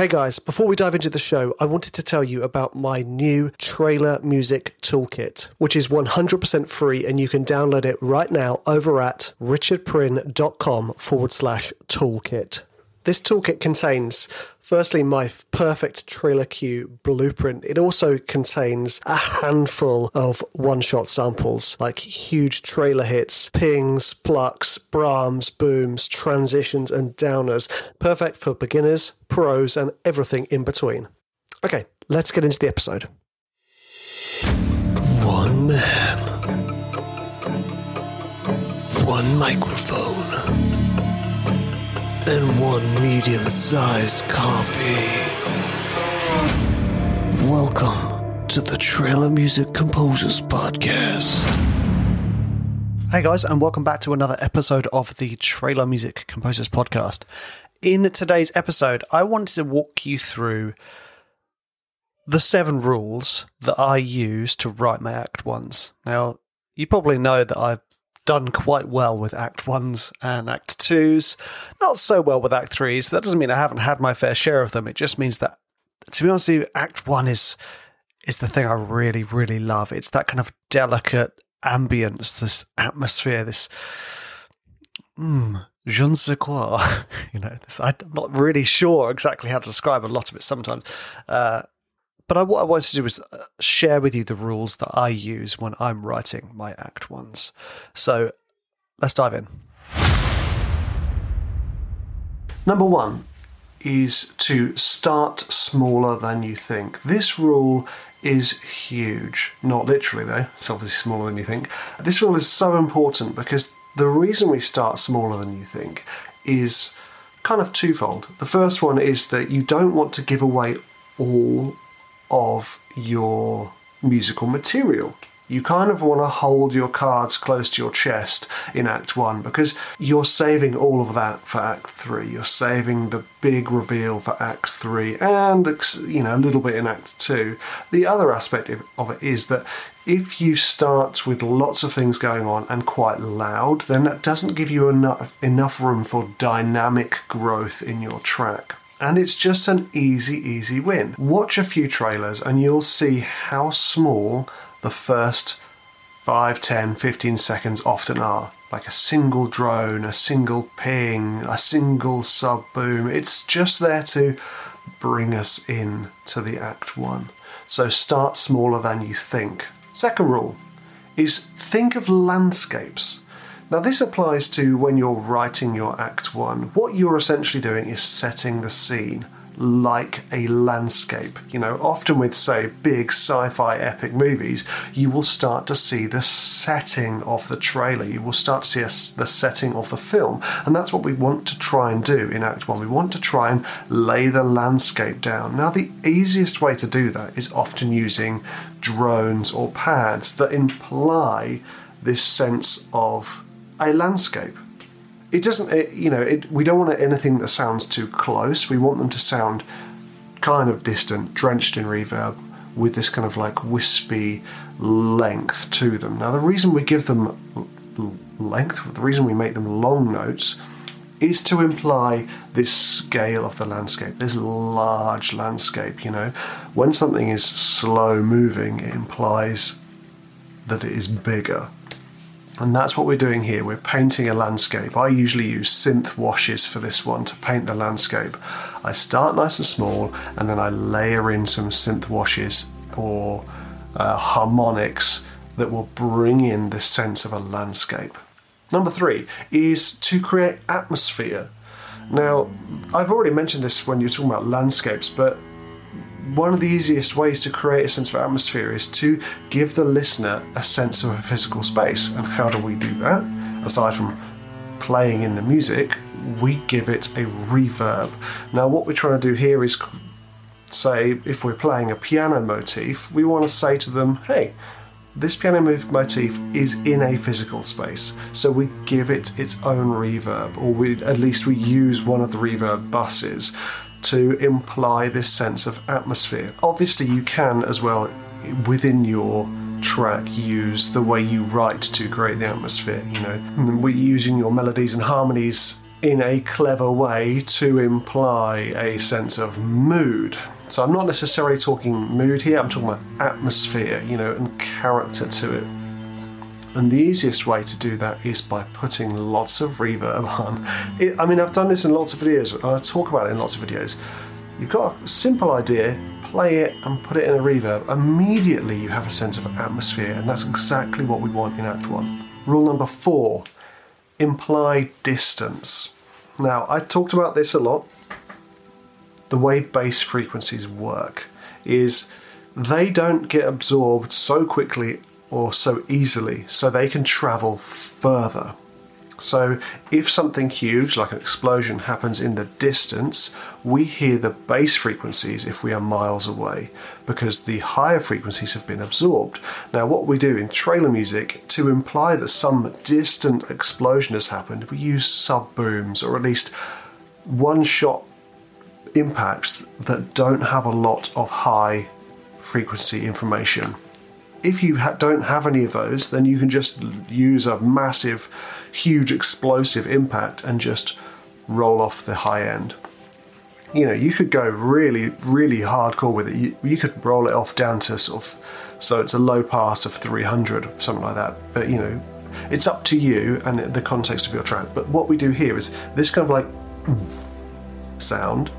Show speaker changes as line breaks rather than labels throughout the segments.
Hey guys, before we dive into the show, I wanted to tell you about my new trailer music toolkit, which is 100% free and you can download it right now over at richardpryn.com forward slash toolkit. This toolkit contains, firstly, my perfect trailer cue blueprint. It also contains a handful of one shot samples, like huge trailer hits, pings, plucks, brahms, booms, transitions, and downers. Perfect for beginners, pros, and everything in between. Okay, let's get into the episode. One man, one microphone and one medium sized coffee. Welcome to the Trailer Music Composers Podcast. Hey guys, and welcome back to another episode of the Trailer Music Composers Podcast. In today's episode, I wanted to walk you through the seven rules that I use to write my act ones. Now, you probably know that I've done quite well with Act Ones and Act Twos, not so well with Act Threes. That doesn't mean I haven't had my fair share of them. It just means that, to be honest with you, Act One is is the thing I really, really love. It's that kind of delicate ambience, this atmosphere, this mm, je ne sais quoi. you know, this, I'm not really sure exactly how to describe a lot of it sometimes. Uh, but I, what I wanted to do was uh, share with you the rules that I use when I'm writing my Act Ones. So let's dive in. Number one is to start smaller than you think. This rule is huge. Not literally, though, it's obviously smaller than you think. This rule is so important because the reason we start smaller than you think is kind of twofold. The first one is that you don't want to give away all of your musical material. You kind of want to hold your cards close to your chest in Act 1 because you're saving all of that for Act 3. You're saving the big reveal for Act 3 and, you know, a little bit in Act 2. The other aspect of it is that if you start with lots of things going on and quite loud, then that doesn't give you enough, enough room for dynamic growth in your track and it's just an easy, easy win. Watch a few trailers and you'll see how small the first 5, 10, 15 seconds often are. Like a single drone, a single ping, a single sub boom. It's just there to bring us in to the act one. So start smaller than you think. Second rule is think of landscapes. Now, this applies to when you're writing your Act 1. What you're essentially doing is setting the scene like a landscape. You know, often with, say, big sci fi epic movies, you will start to see the setting of the trailer. You will start to see a, the setting of the film. And that's what we want to try and do in Act 1. We want to try and lay the landscape down. Now, the easiest way to do that is often using drones or pads that imply this sense of a landscape. It doesn't, it, you know, it, we don't want anything that sounds too close. We want them to sound kind of distant, drenched in reverb, with this kind of like wispy length to them. Now, the reason we give them length, the reason we make them long notes, is to imply this scale of the landscape, this large landscape. You know, when something is slow moving, it implies that it is bigger. And that's what we're doing here. We're painting a landscape. I usually use synth washes for this one to paint the landscape. I start nice and small and then I layer in some synth washes or uh, harmonics that will bring in the sense of a landscape. Number three is to create atmosphere. Now, I've already mentioned this when you're talking about landscapes, but one of the easiest ways to create a sense of atmosphere is to give the listener a sense of a physical space. And how do we do that? Aside from playing in the music, we give it a reverb. Now, what we're trying to do here is say, if we're playing a piano motif, we want to say to them, hey, this piano motif is in a physical space, so we give it its own reverb, or we at least we use one of the reverb buses to imply this sense of atmosphere. Obviously, you can as well within your track use the way you write to create the atmosphere. You know, we're using your melodies and harmonies in a clever way to imply a sense of mood. So I'm not necessarily talking mood here, I'm talking about atmosphere, you know, and character to it. And the easiest way to do that is by putting lots of reverb on. It, I mean, I've done this in lots of videos, and I talk about it in lots of videos. You've got a simple idea, play it and put it in a reverb. Immediately you have a sense of atmosphere, and that's exactly what we want in Act 1. Rule number four imply distance. Now, I talked about this a lot. The way bass frequencies work is they don't get absorbed so quickly or so easily, so they can travel further. So, if something huge, like an explosion, happens in the distance, we hear the bass frequencies if we are miles away because the higher frequencies have been absorbed. Now, what we do in trailer music to imply that some distant explosion has happened, we use sub booms or at least one shot impacts that don't have a lot of high frequency information. If you ha- don't have any of those, then you can just use a massive huge explosive impact and just roll off the high end. You know, you could go really, really hardcore with it. You, you could roll it off down to sort of, so it's a low pass of 300, something like that. But you know, it's up to you and the context of your track. But what we do here is this kind of like sound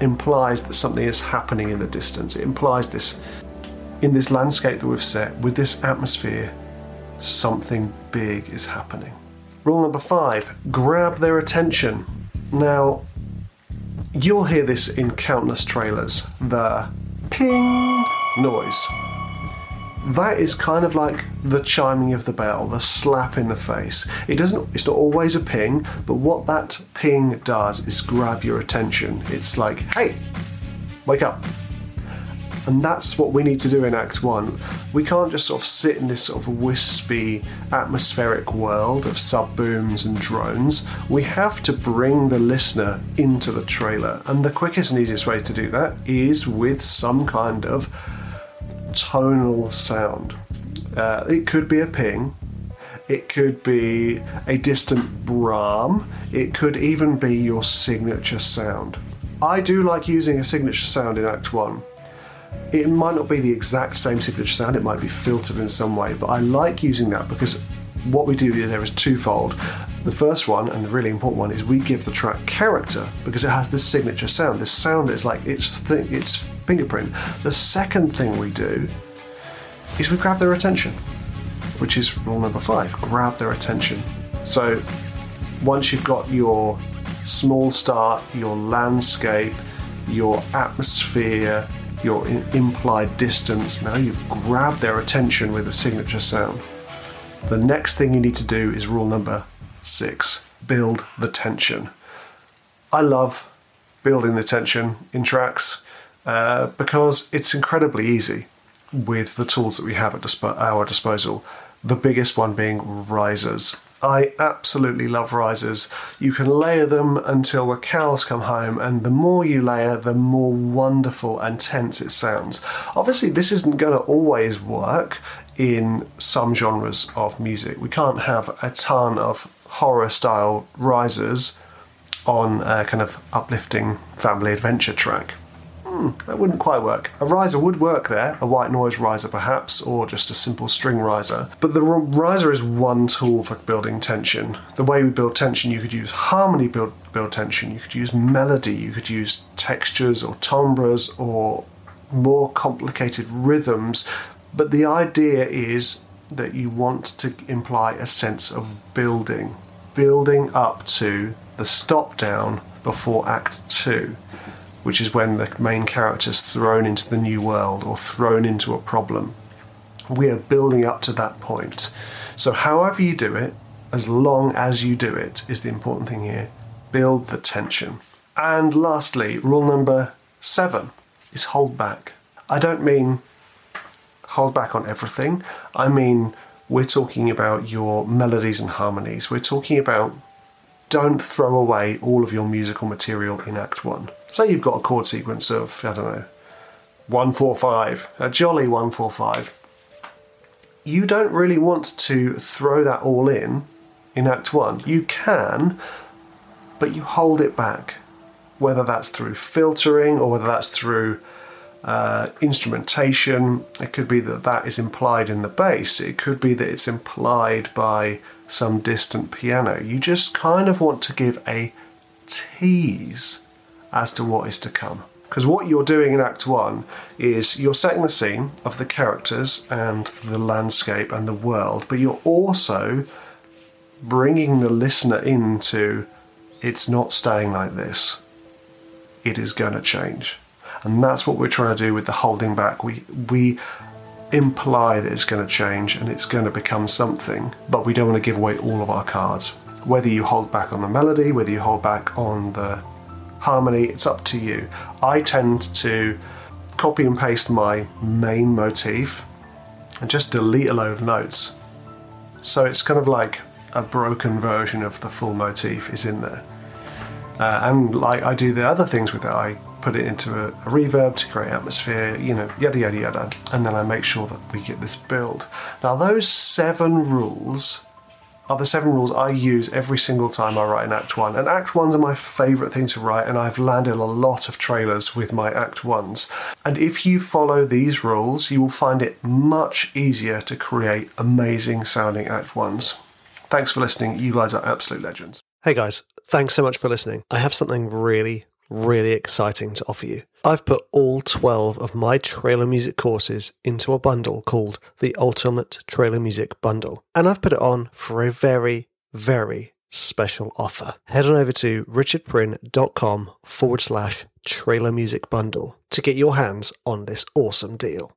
implies that something is happening in the distance. It implies this in this landscape that we've set with this atmosphere, something big is happening. Rule number five grab their attention. Now, you'll hear this in countless trailers the ping noise. That is kind of like the chiming of the bell, the slap in the face. It doesn't it's not always a ping, but what that ping does is grab your attention. It's like, "Hey, wake up." And that's what we need to do in Act 1. We can't just sort of sit in this sort of wispy, atmospheric world of sub booms and drones. We have to bring the listener into the trailer. And the quickest and easiest way to do that is with some kind of tonal sound. Uh, it could be a ping, it could be a distant bram, it could even be your signature sound. I do like using a signature sound in Act 1 it might not be the exact same signature sound, it might be filtered in some way, but I like using that because what we do there is twofold. The first one, and the really important one, is we give the track character because it has this signature sound. This sound is like its th- its fingerprint. The second thing we do is we grab their attention, which is rule number five: grab their attention. So once you've got your small start, your landscape, your atmosphere, your implied distance. Now you've grabbed their attention with a signature sound. The next thing you need to do is rule number six build the tension. I love building the tension in tracks uh, because it's incredibly easy with the tools that we have at disp- our disposal. The biggest one being risers. I absolutely love risers. You can layer them until the cows come home, and the more you layer, the more wonderful and tense it sounds. Obviously, this isn't going to always work in some genres of music. We can't have a ton of horror style risers on a kind of uplifting family adventure track hmm, that wouldn't quite work. A riser would work there, a white noise riser perhaps, or just a simple string riser. But the riser is one tool for building tension. The way we build tension, you could use harmony build, build tension, you could use melody, you could use textures or timbres or more complicated rhythms. But the idea is that you want to imply a sense of building, building up to the stop down before Act 2 which is when the main character is thrown into the new world or thrown into a problem. We are building up to that point. So, however you do it, as long as you do it, is the important thing here. Build the tension. And lastly, rule number seven is hold back. I don't mean hold back on everything, I mean we're talking about your melodies and harmonies. We're talking about don't throw away all of your musical material in Act 1. Say you've got a chord sequence of, I don't know, 145, a jolly 145. You don't really want to throw that all in in Act 1. You can, but you hold it back, whether that's through filtering or whether that's through uh, instrumentation. It could be that that is implied in the bass, it could be that it's implied by some distant piano. You just kind of want to give a tease as to what is to come. Because what you're doing in Act 1 is you're setting the scene of the characters and the landscape and the world, but you're also bringing the listener into it's not staying like this, it is going to change. And that's what we're trying to do with the holding back. We, we imply that it's going to change and it's going to become something, but we don't want to give away all of our cards. Whether you hold back on the melody, whether you hold back on the harmony, it's up to you. I tend to copy and paste my main motif and just delete a load of notes. So it's kind of like a broken version of the full motif is in there. Uh, and like I do the other things with it, I put it into a, a, reverb to create atmosphere, you know, yada yada yada, and then I make sure that we get this build. Now, those seven rules are the seven rules I use every single time I write an Act 1. And Act 1s are my favourite thing to write, and I've landed a lot of trailers with my Act 1s. And if you follow these rules, you will find it much easier to create amazing sounding Act 1s. Thanks for listening. You guys are absolute legends. Hey guys, thanks so much for listening. I have something really, really exciting to offer you. I've put all 12 of my trailer music courses into a bundle called the Ultimate Trailer Music Bundle. And I've put it on for a very, very special offer. Head on over to richardpryn.com forward slash trailer music bundle to get your hands on this awesome deal.